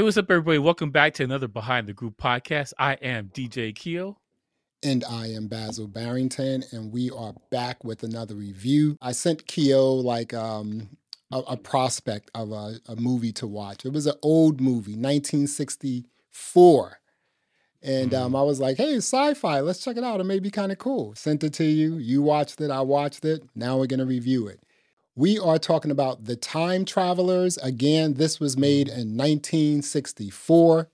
Hey, what's up, everybody? Welcome back to another Behind the Groove podcast. I am DJ Keo. And I am Basil Barrington, and we are back with another review. I sent Keo like um, a, a prospect of a, a movie to watch. It was an old movie, 1964. And um, I was like, hey, sci fi. Let's check it out. It may be kind of cool. Sent it to you. You watched it. I watched it. Now we're going to review it. We are talking about The Time Travelers. Again, this was made in 1964.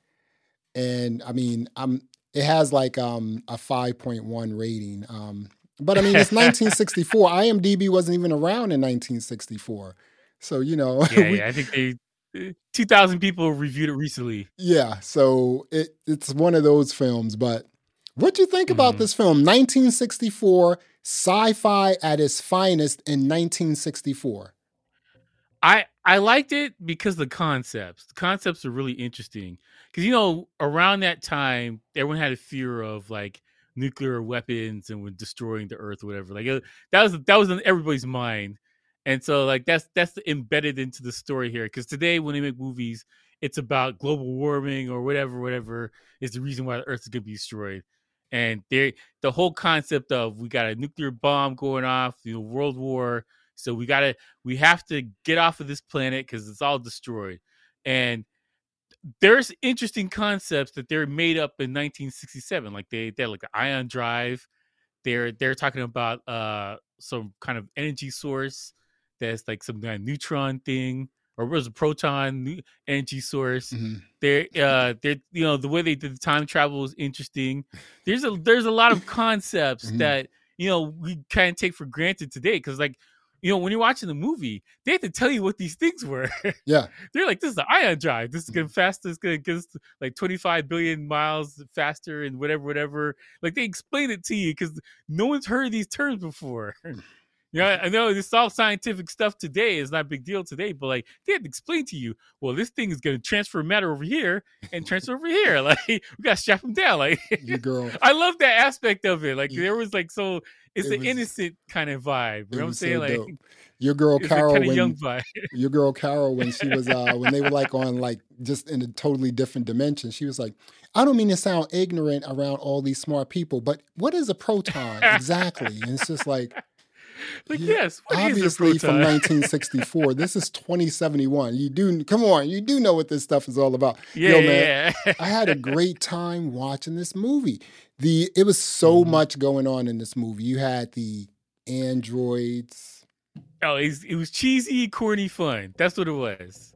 And I mean, I'm it has like um a 5.1 rating. Um, but I mean, it's 1964. IMDb wasn't even around in 1964. So, you know, Yeah, we- yeah I think they two thousand people reviewed it recently. Yeah, so it it's one of those films. But what do you think about Mhm. this film? 1964, sci-fi at its finest in 1964. I I liked it because the concepts. The concepts are really interesting because you know around that time everyone had a fear of like nuclear weapons and when destroying the earth or whatever. Like it, that was that was in everybody's mind, and so like that's that's embedded into the story here. Because today when they make movies, it's about global warming or whatever, whatever is the reason why the earth is going to be destroyed. And they the whole concept of we got a nuclear bomb going off, you know, world war. So we gotta we have to get off of this planet because it's all destroyed. And there's interesting concepts that they're made up in 1967. Like they they're like ion drive. They're they're talking about uh some kind of energy source that's like some kind of neutron thing or was a proton energy source. Mhm. They're uh they're you know the way they did the time travel was interesting. There's a there's a lot of concepts Mhm. that you know we kind of take for granted today because like you know when you're watching the movie they have to tell you what these things were. Yeah, they're like, this is the ion drive. This is Mm-hmm. gonna faster. It's gonna get us like 25 billion miles faster and whatever, whatever. Like they explain it to you because no one's heard these terms before. Yeah, I know this is all scientific stuff today. It's not a big deal today, but like they had to explain to you, well, this thing is gonna transfer matter over here and transfer over here. Like we gotta strap them down. Like your girl. I love that aspect of it. Like You- there was like so it's It an was- innocent kind of vibe. You know what I'm saying? so like dope. Your girl Carol kind of when young vibe. your girl Carol when she was uh when they were like on like just in a totally different dimension. She was like, I don't mean to sound ignorant around all these smart people, but what is a proton exactly? And it's just like Like Yeah, yes, what is a obviously from 1964. this is 2071. You do come on, you do know what this stuff is all about. Yeah, Yo, man, yeah. I had a great time watching this movie. The it was so Mhm. much going on in this movie. You had the androids. oh, it was cheesy, corny fun. That's what it was.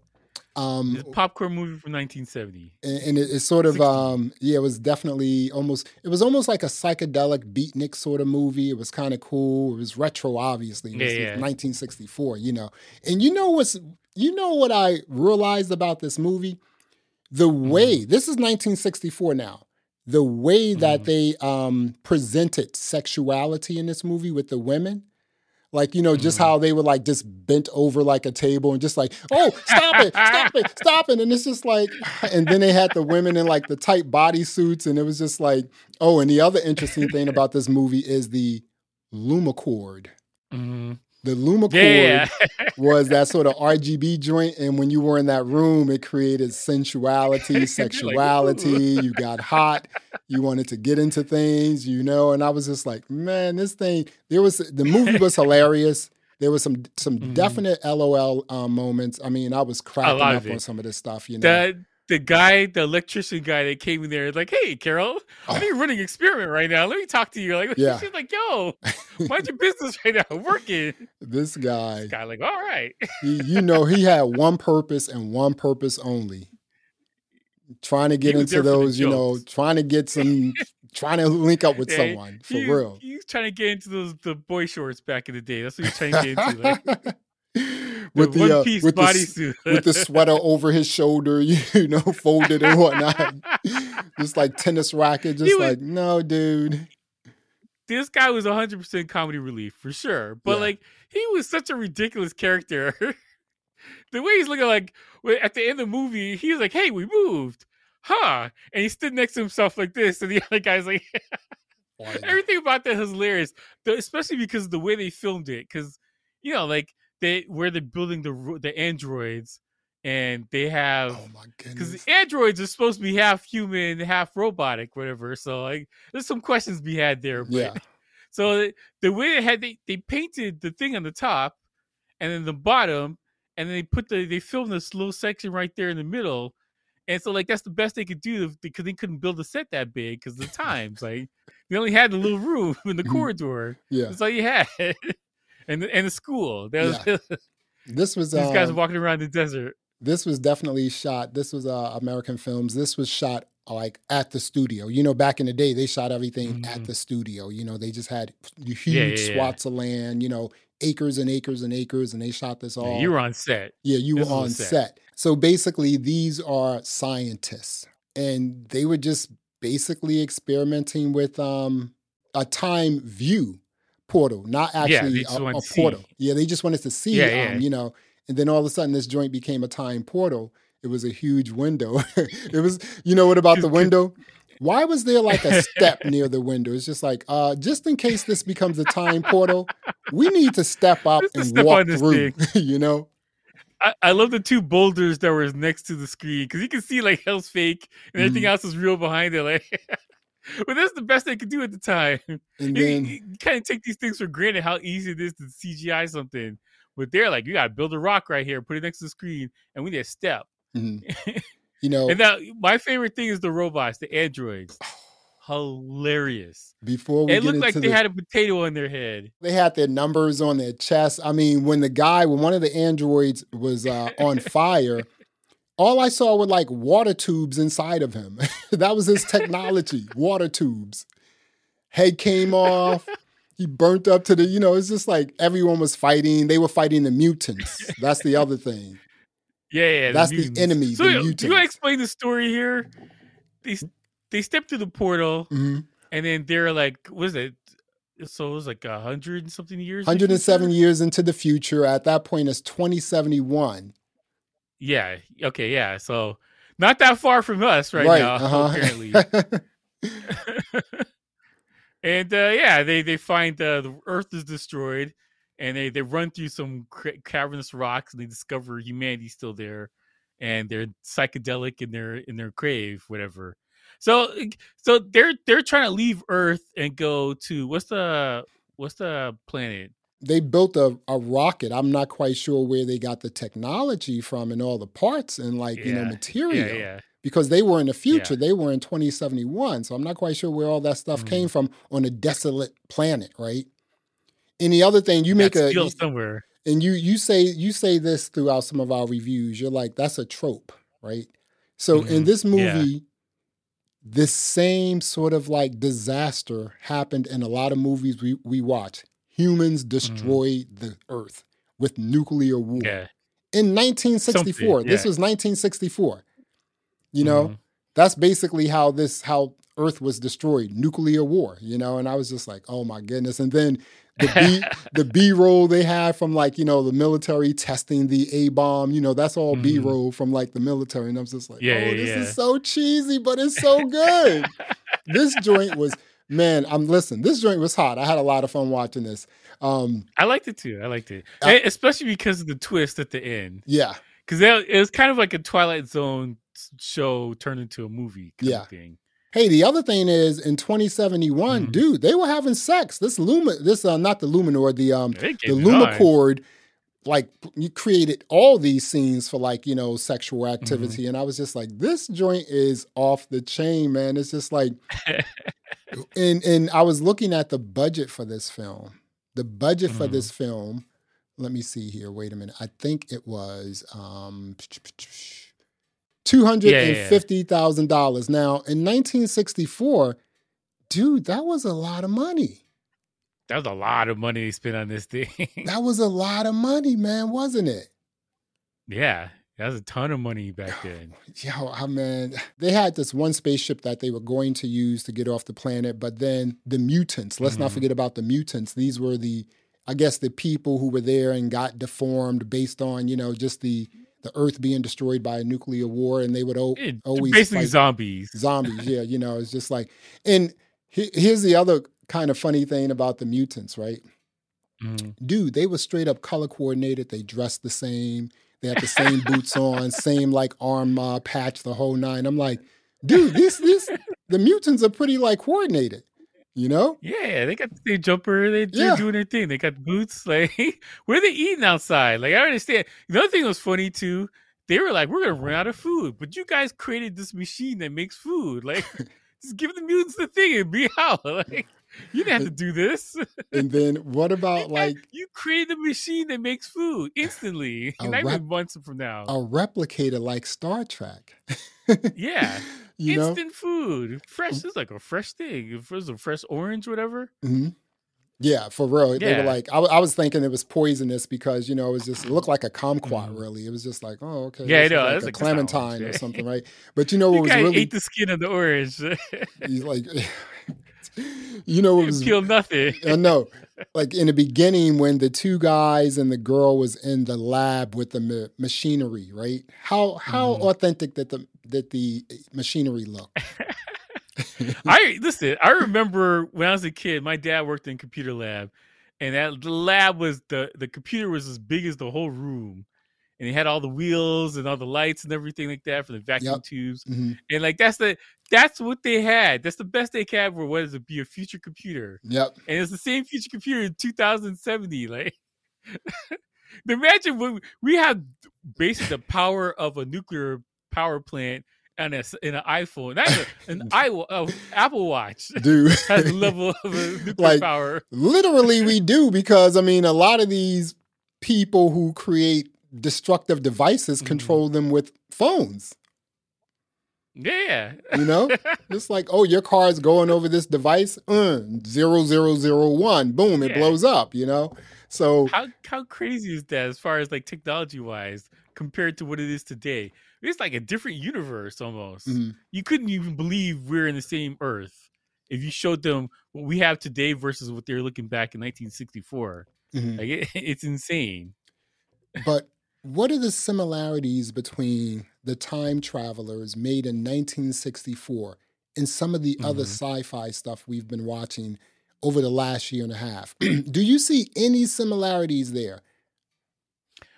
Um, popcorn movie from 1970. and, and it, it's sort of 60. um yeah it was definitely almost it was almost like a psychedelic beatnik sort of movie it was kind of cool it was retro obviously it was, Yeah, yeah. 1964 you know and you know what's you know what i realized about this movie the Mm-hmm. way this is 1964 now the way that Mhm. they um presented sexuality in this movie with the women like you know just Mhm. how they were like just bent over like a table and just like oh stop it stop it stop it and it's just like and then they had the women in like the tight body suits and it was just like oh and the other interesting thing about this movie is the lumacord Mhm. The lumacord Yeah, was that sort of RGB joint and when you were in that room it created sensuality sexuality you got hot you wanted to get into things you know and I was just like man this thing there was the movie was hilarious. There was some some Mhm. definite LOL um, moments. I mean I was cracking lot up of on some of this stuff you know? The the guy, the electrician guy that came in there, like, hey, Carol, I think Oh. we're running an experiment right now. Let me talk to you. Like, Yeah. she's like, yo, mind your business right now. Working. this guy This guy, like, all right. he, you know he had one purpose and one purpose only trying to get into there for the those you know trying to get some trying to link up with Yeah, someone for he, real He was trying to get into those the boy shorts back in the day. That's what he was trying to get into. Like, with the the, one uh, piece with the bodysuit. with the sweater over his shoulder you know folded and whatnot just like tennis racket just was- like no dude this guy was 100% comedy relief for sure. But Yeah. like he was such a ridiculous character. the way he's looking like at the end of the movie, he's like, "Hey, we moved." Huh? And he stood next to himself like this, and the other guy's like, everything about that is hilarious, especially because of the way they filmed it. Because you know, like they where they're building the the androids, and they have Oh my because goodness. androids are supposed to be half human, half robotic, whatever. So like, there's some questions to be had there. But, Yeah. So the, the way they had they, they painted the thing on the top, and then the bottom, and then they put the they filmed this little section right there in the middle, and so like that's the best they could do because they couldn't build a set that big because the times like they only had the little room in the Mhm. corridor. Yeah. That's all you had, and the, and the school. Was, This was these guys um, walking around the desert. this was definitely shot. This was uh, American Films. This was shot like at the studio. You know, back in the day, they shot everything at Mhm. the studio. You know, they just had huge Yeah, yeah, yeah. swaths of land. You know, acres and acres and acres, and they shot this Yeah, all. you were on set. Yeah, you were This a on set. set. So basically, these are scientists, and they were just basically experimenting with um, a time view portal, not actually just a, a portal. Yeah, they just wanted to see, Yeah, yeah. Um, you know. And then all of a sudden, this joint became a time portal. It was a huge window. it was, you know, what about the window? Why was there like a step near the window? It's just like, uh, just in case this becomes a time portal, we need to step up and step walk through. you know? I, I love the two boulders that were next to the screen because you can see like hell's fake and everything Mhm. else is real behind it. Like, but that's the best they could do at the time. And You, then kind of take these things for granted how easy it is to CGI something. But they're like, you got to build a rock right here, put it next to the screen, and we need a step. Mhm. you know, And now, my favorite thing is the robots, the androids. Hilarious. before we It get looked into like they the, had a potato on their head. they had their numbers on their chest. I mean, when the guy, when one of the androids was uh, on fire, all I saw were like water tubes inside of him. that was his technology, water tubes. Head came off. He burnt up to the, you know, it's just like everyone was fighting. They were fighting the mutants. That's the other thing. Yeah, yeah. That's the mutants. enemy, So the you- you mutants. to explain the story here? They they step through the portal, Mhm. and then they're like, what is it? So it was like a hundred and something years. 107 years into the future. At that point, it's 2071. Yeah. Okay. Yeah. So not that far from us right, now, uh-huh. apparently. and uh, yeah, they they find uh, the Earth is destroyed, and they they run through some cavernous rocks, and they discover humanity's still there, and they're psychedelic in their in their grave, whatever. So so they're they're trying to leave Earth and go to what's the what's the planet? They built a, a rocket. I'm not quite sure where they got the technology from and all the parts and like, you know, material. Yeah, yeah. Because they were in the future. They were in 2071. So I'm not quite sure where all that stuff Mhm. came from on a desolate planet, right? And the other thing, you make Got a steel somewhere. and you you say you say this throughout some of our reviews. You're like, that's a trope, right? So in Mhm. this Yeah. movie, this same sort of like disaster happened in a lot of movies we, we watch. Humans destroy the earth with nuclear war. Yeah. In 1964. This was 1964. You know, Mhm. that's basically how this how Earth was destroyed, nuclear war, you know, and I was just like, oh my goodness. And then the B the B roll they had from like, you know, the military testing the A bomb, you know, that's all Mhm. B roll from like the military. And I was just like, Yeah, oh, yeah, this yeah. is so cheesy, but it's so good. this joint was man, I'm listen, this joint was hot. I had a lot of fun watching this. Um, I liked it too. I liked it, And especially because of the twist at the end. yeah, Because it was kind of like a Twilight Zone show turned into a movie. Kind Yeah. Of thing. Hey, the other thing is in 2071, Mhm. dude, they were having sex. This Luma, this uh, not the Luminor, the um, the. Lumacord, like you created all these scenes for like you know sexual Mm-hmm. activity, and I was just like, this joint is off the chain, man. It's just like, and and I was looking at the budget for this film. The budget for Mhm. this film, let me see here. Wait a minute. I think it was um. Two hundred and fifty thousand dollars. Now, in 1964, dude, that was a lot of money. That was a lot of money they spent on this thing. That was a lot of money, man, wasn't it? yeah, that was a ton of money back then. Yo, I mean, they had this one spaceship that they were going to use to get off the planet, but then the mutants, let's not Mhm. forget about the mutants. These were the, I guess, the people who were there and got deformed based on, you know, just the the Earth being destroyed by a nuclear war, and they would o- It- always basically zombies. zombies. Yeah, you know, it's just like, and he- here's the other kind of funny thing about the mutants, right? Mhm. dude, they were straight up color coordinated. They dressed the same. They have the same boots on, same like arm uh, patch, the whole nine. I'm like, dude, this this the mutants are pretty like coordinated. You know? Yeah, they got the jumper. They, Yeah. are doing their thing. They got boots. Like, where are they eating outside? Like, I understand. The other thing that was funny too. They were like, "We're gonna run out of food," but you guys created this machine that makes food. Like, just give the mutants the thing and be out. Like, you didn't have to do this. And then what about like you create a machine that makes food instantly, not rep- even months from now. a replicator like Star Trek? yeah, you know? instant food, fresh. It's like a fresh thing. If it was a fresh orange, whatever. hmm Yeah, for real. They Yeah. were like, I, w- I was thinking it was poisonous because you know it was just it looked like a kumquat. Mhm. Really, it was just like, oh, okay, Yeah, I know, like a like, that's not orange, clementine or something, right? But you know what You was really ate the skin of the orange. he's like, you know what was Peel nothing. I know. Like in the beginning, when the two guys and the girl was in the lab with the ma- machinery, right? How how Mhm. authentic that the that the machinery looked. I listen. I remember when I was a kid, my dad worked in computer lab, and that the lab was the the computer was as big as the whole room, and it had all the wheels and all the lights and everything like that for the vacuum Yep. tubes, Mhm. and like that's the that's what they had. That's the best they had for what is it be a future computer, Yep. and it's the same future computer in 2070. Like, imagine when we have basically the power of a nuclear power plant. And a, in an iPhone, that's a, an i uh, Apple Watch Dude. has the level of nuclear Like, power. Literally, we do because I mean, a lot of these people who create destructive devices Mhm. control them with phones. Yeah. You know, it's like, oh, your car is going over this device, uh, zero zero zero one, boom, it Yeah. blows up. You know, so how how crazy is that as far as like technology wise compared to what it is today? It's like a different universe almost. mhm, You couldn't even believe we're in the same Earth if you showed them what we have today versus what they're looking back in 1964. mhm. Like it, it's insane. but what are the similarities between the time travelers made in 1964 and some of the other Mhm. sci-fi stuff we've been watching over the last year and a half? do you see any similarities there?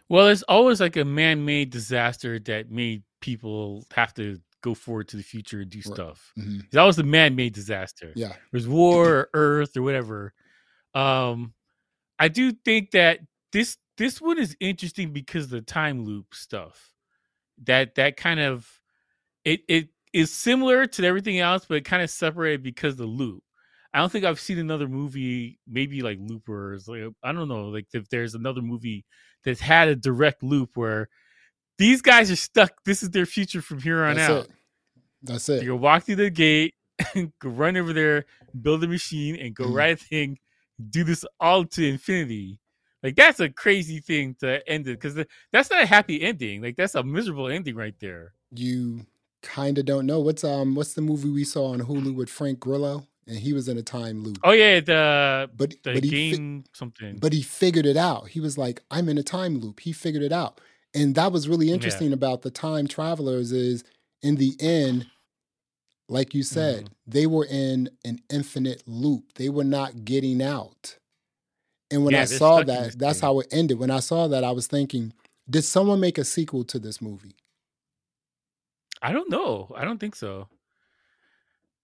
Well, it's always like a man-made disaster that made people have to go forward to the future and do Right. stuff. Mhm. It's always a man-made disaster. Yeah. there's war or earth or whatever um i do think that this this one is interesting because the time loop stuff that that kind of it it is similar to everything else but it kind of separated because of the loop i don't think i've seen another movie maybe like loopers like i don't know like if there's another movie that's had a direct loop where these guys are stuck this is their future from here on That's out it. That's it. you go walk through the gate, go run over there, build a machine, and go Mhm. right thing, do this all to infinity. Like that's a crazy thing to end it because that's not a happy ending. Like that's a miserable ending right there. You kind of don't know what's um what's the movie we saw on Hulu with Frank Grillo and he was in a time loop. Oh yeah, the but the but he fi- game something. but he figured it out. He was like, I'm in a time loop. He figured it out. And that was really interesting about the time travelers is in the end, like you said, Mm-hmm. they were in an infinite loop. They were not getting out. And when Yeah, I saw stuck in this that, that's how it ended. When I saw that, I was thinking, did someone make a sequel to this movie? I don't know. I don't think so.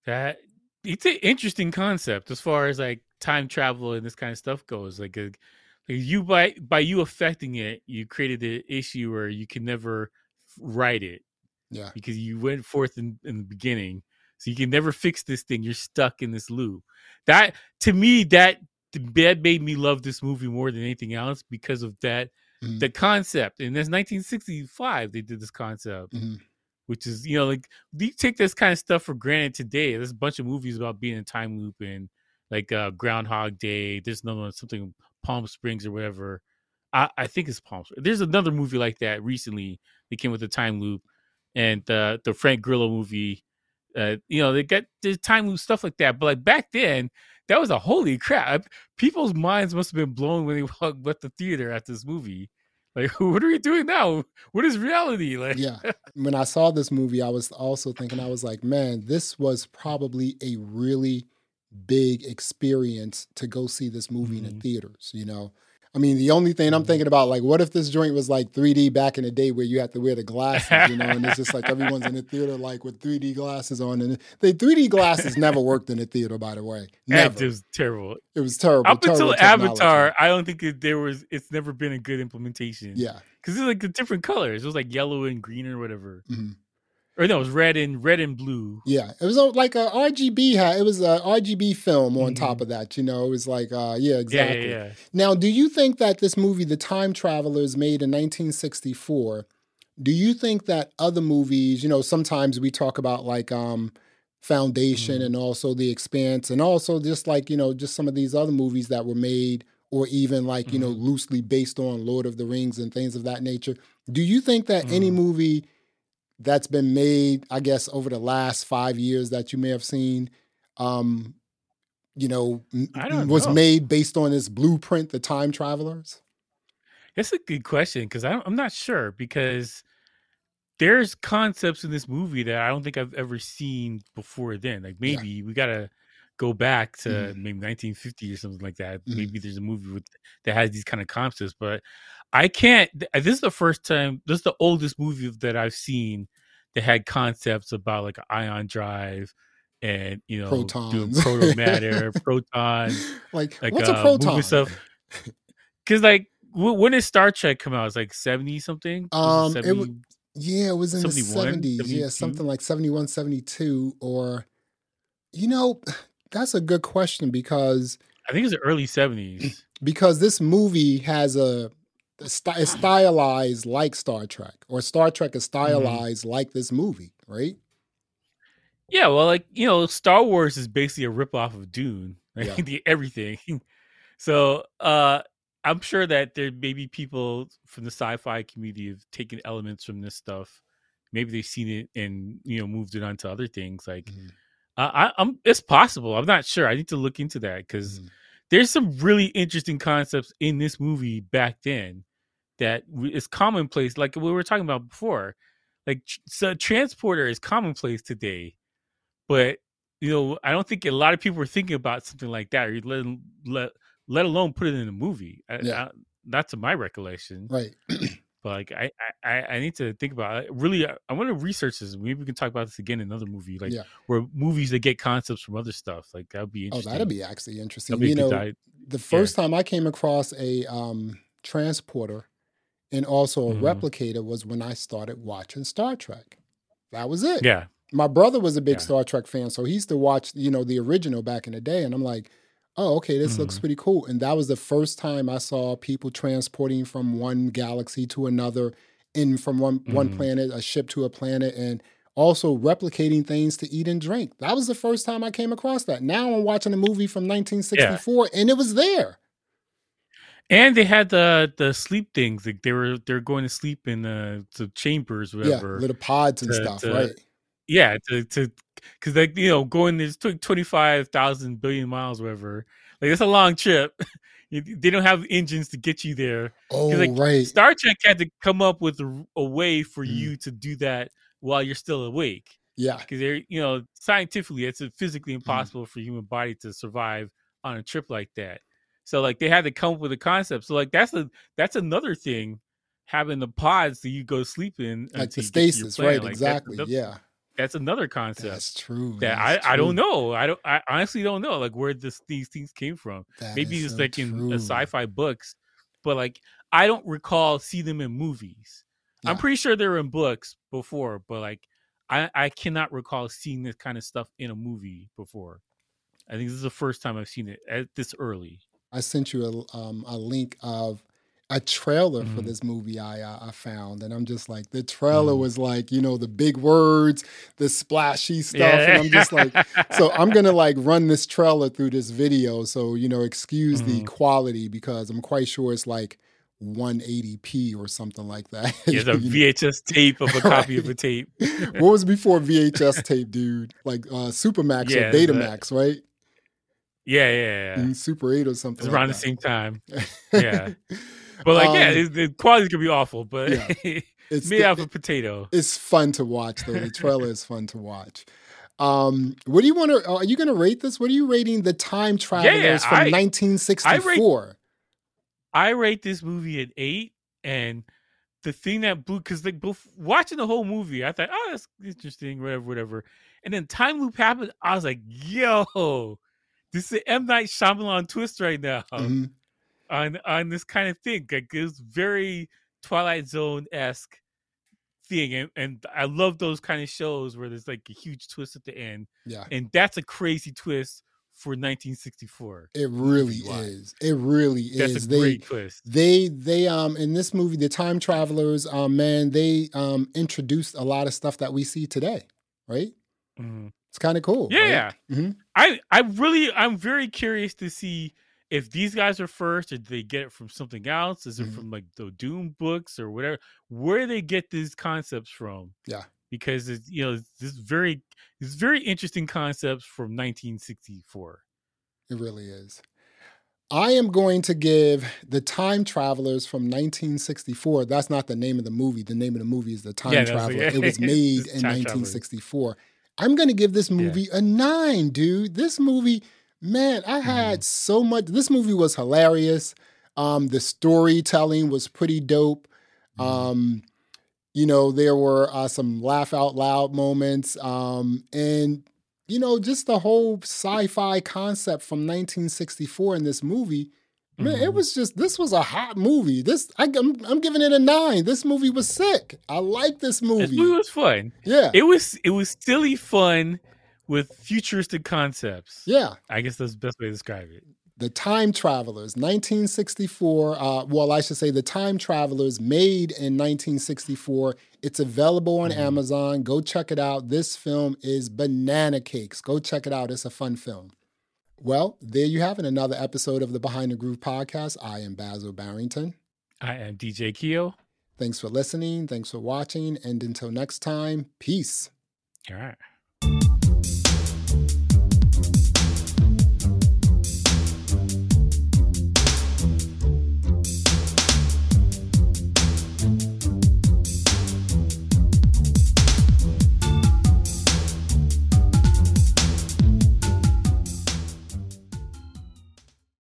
That it's an interesting concept as far as like time travel and this kind of stuff goes. Like, a, like you by by you affecting it, you created an issue where you can never write it Yeah. because you went forth in, in the beginning, so you can never fix this thing. You're stuck in this loop. That to me, that that made me love this movie more than anything else because of that Mhm. the concept. And that's 1965 they did this concept Mhm. which is you know like you take this kind of stuff for granted today. There's a bunch of movies about being in time loop and like uh, Groundhog Day. There's another one, something Palm Springs or whatever. I, I think it's Palm. Springs. There's another movie like that recently. They came with a time loop, and the the Frank Grillo movie. Uh, you know they got the time loop stuff like that. But like back then, that was a holy crap. People's minds must have been blown when they walked left the theater at this movie. Like, what are we doing now? What is reality? Like, Yeah. when I saw this movie, I was also thinking, I was like, man, this was probably a really big experience to go see this movie in Mhm. the theaters, you know? I mean, the only thing I'm thinking about, like, what if this joint was like 3D back in the day where you had to wear the glasses, you know, and it's just like everyone's in the theater like with 3D glasses on, and the 3D glasses never worked in the theater, by the way, never. was terrible. It was terrible. Up terrible until technology. Avatar, I don't think it, there was. It's never been a good implementation. yeah, because it's like the different colors. It was like yellow and green or whatever. mhm. Or no, it was red and red and blue. yeah. It was uh, like a RGB. ha- It was a RGB film on Mhm. top of that. You know, it was like, uh, yeah, Yeah, exactly. yeah, yeah. Now, do you think that this movie, The Time Travelers, made in 1964, do you think that other movies, you know, sometimes we talk about like um Foundation Mhm. and also The Expanse and also just like, you know, just some of these other movies that were made or even like, you know, Mhm. loosely based on Lord of the Rings and things of that nature. Do you think that any Mhm. movie that's been made, I guess, over the last five years that you may have seen, um, you know, was know. made based on this blueprint, The Time Travelers? That's a good question because I'm not sure because there's concepts in this movie that I don't think I've ever seen before. Then, like Yeah. maybe we gotta go back to Mhm. maybe 1950 or something like that. Mhm. Maybe there's a movie with that has these kind of concepts, but I can't. This is the first time. This is the oldest movie that I've seen that had concepts about like ion drive and you know doing Protons. proto matter, protons. like, like, what's uh, a proton? stuff. Because like, wh- when did Star Trek come out? It's like seventy something. Um, it it wa- 70? Yeah, it was in the 71, 70s. Yeah, something like 71, 72. Or, you know, that's a good question because I think it's the early seventies. because this movie has a, a it's stylized like Star Trek, or Star Trek is Mm-hmm. stylized like this movie, right? yeah, well, like you know, Star Wars is basically a ripoff of Dune. Like Yeah. the everything. so uh I'm sure that there may be people from the sci-fi community have taken elements from this stuff. Maybe they've seen it and you know moved it onto other things. Like Mhm. Uh, I, I'm, it's possible. I'm not sure. I need to look into that because Mhm. there's some really interesting concepts in this movie back then that is commonplace like we were talking about before like so transporter is commonplace today but you know i don't think a lot of people were thinking about something like that or let let, let alone put it in a movie I, Yeah. I, not to my recollection Right. but like I, I I- need to think about it really i, I want to research this maybe we can talk about this again in another movie like Yeah. where movies that get concepts from other stuff like that would be Oh, interesting that'd be actually interesting. Be you know, di- the first time I came across a um, transporter and also a Mhm. replicator was when I started watching Star Trek. That was it. yeah My brother was a big Yeah. Star Trek fan, so he used to watch, you know, the original back in the day, and I'm like, oh, okay, this looks Mhm. pretty cool. And that was the first time I saw people transporting from one galaxy to another, in from one one Mhm. planet, a ship to a planet, and also replicating things to eat and drink. That was the first time I came across that. Now I'm watching a movie from 1964, and it was there. And they had the the sleep things. Like they were they're going to sleep in the, the chambers, Yeah, whatever. little pods and to- stuff, to- right? Yeah, to to because like you know going there's twenty five thousand billion miles, whatever. Like it's a long trip. They don't have engines to get you there. Oh, like, right. Star Trek had to come up with a, a way for Mm. you to do that while you're still awake. Yeah, Because they're you know scientifically it's physically Mm-hmm. impossible for human body to survive on a trip like that. So like they had to come up with a concept. So like that's a that's another thing having the pods that you go sleep in like the you get to your stasis, right? Like, exactly. That's, yeah, that's another concept that's true. that That's I, I don't know. I don't. I honestly don't know like where this these things came from. That Maybe it's so like in true. uh, sci-fi books, but like I don't recall see them in movies. I'm pretty sure they were in books before, but like I I cannot recall seeing this kind of stuff in a movie before. I think this is the first time I've seen it at this early. I sent you a um, a link of a trailer for Mhm. this movie I uh, I found, and I'm just like the trailer Mhm. was like you know the big words, the splashy stuff, and I'm just like so I'm gonna like run this trailer through this video, so you know excuse the Mhm. quality because I'm quite sure it's like 180p or something like that. yeah, the VHS tape of a copy of a tape. what was before VHS tape, dude? Like uh, Supermax Yeah, or that- Betamax, right? Yeah, yeah, yeah. Mm, Super 8 or something. It's like around the same time. yeah. But like, yeah, Um, it, the quality could be awful, but Yeah. It's made the- out of a potato. it's fun to watch though. The trailer is fun to watch. Um, what do you want to? Are you going to rate this? What are you rating the Time Travelers from I- 1964? I rate this movie an eight, and the thing that blew because like watching the whole movie, I thought, oh, that's interesting, whatever, whatever. And then time loop happened. I was like, yo, this is an M Night Shyamalan twist right now hmm on on this kind of thing. Like it was very Twilight Zone esque thing, and, and I love those kind of shows where there's like a huge twist at the end, Yeah. and that's a crazy twist for 1964. It really is. It really That's is. a They great twist. they they um in this movie, the time travelers, um man, they um introduced a lot of stuff that we see today, right? Mhm. It's kind of cool. Yeah, right? yeah. Mhm. I I really I'm very curious to see if these guys are first did they get it from something else? Is it Mhm. from like the Dune books or whatever? Where do they get these concepts from? Yeah. Because it's you know this very it's very interesting concepts from 1964. It really is. I am going to give the Time Travelers from 1964. That's not the name of the movie. The name of the movie is The Time Yeah, Traveler. yeah, It was made in Travelers. 1964. I'm going to give this movie a nine, dude. This movie, man, I Mm-hmm. had so much. This movie was hilarious. Um, the storytelling was pretty dope. Mm-hmm. Um, you know, there were uh, some laugh out loud moments. Um, and, you know, just the whole sci fi concept from 1964 in this movie. Man, it Mhm. was just this was a hot movie. This I, am I'm giving it a nine. This movie was sick. I like this movie. This movie was fun. yeah, It was it was silly fun with futuristic concepts. yeah. I guess that's the best way to describe it. The Time Travelers, 1964. Uh, well, I should say The Time Travelers, made in 1964. It's available on Mhm. Amazon. Go check it out. This film is banana cakes. Go check it out. It's a fun film. Well, there you have it. Another episode of the Behind the Groove podcast. I am Basil Barrington. I am DJ Keo. Thanks for listening. Thanks for watching. And until next time, peace. All right.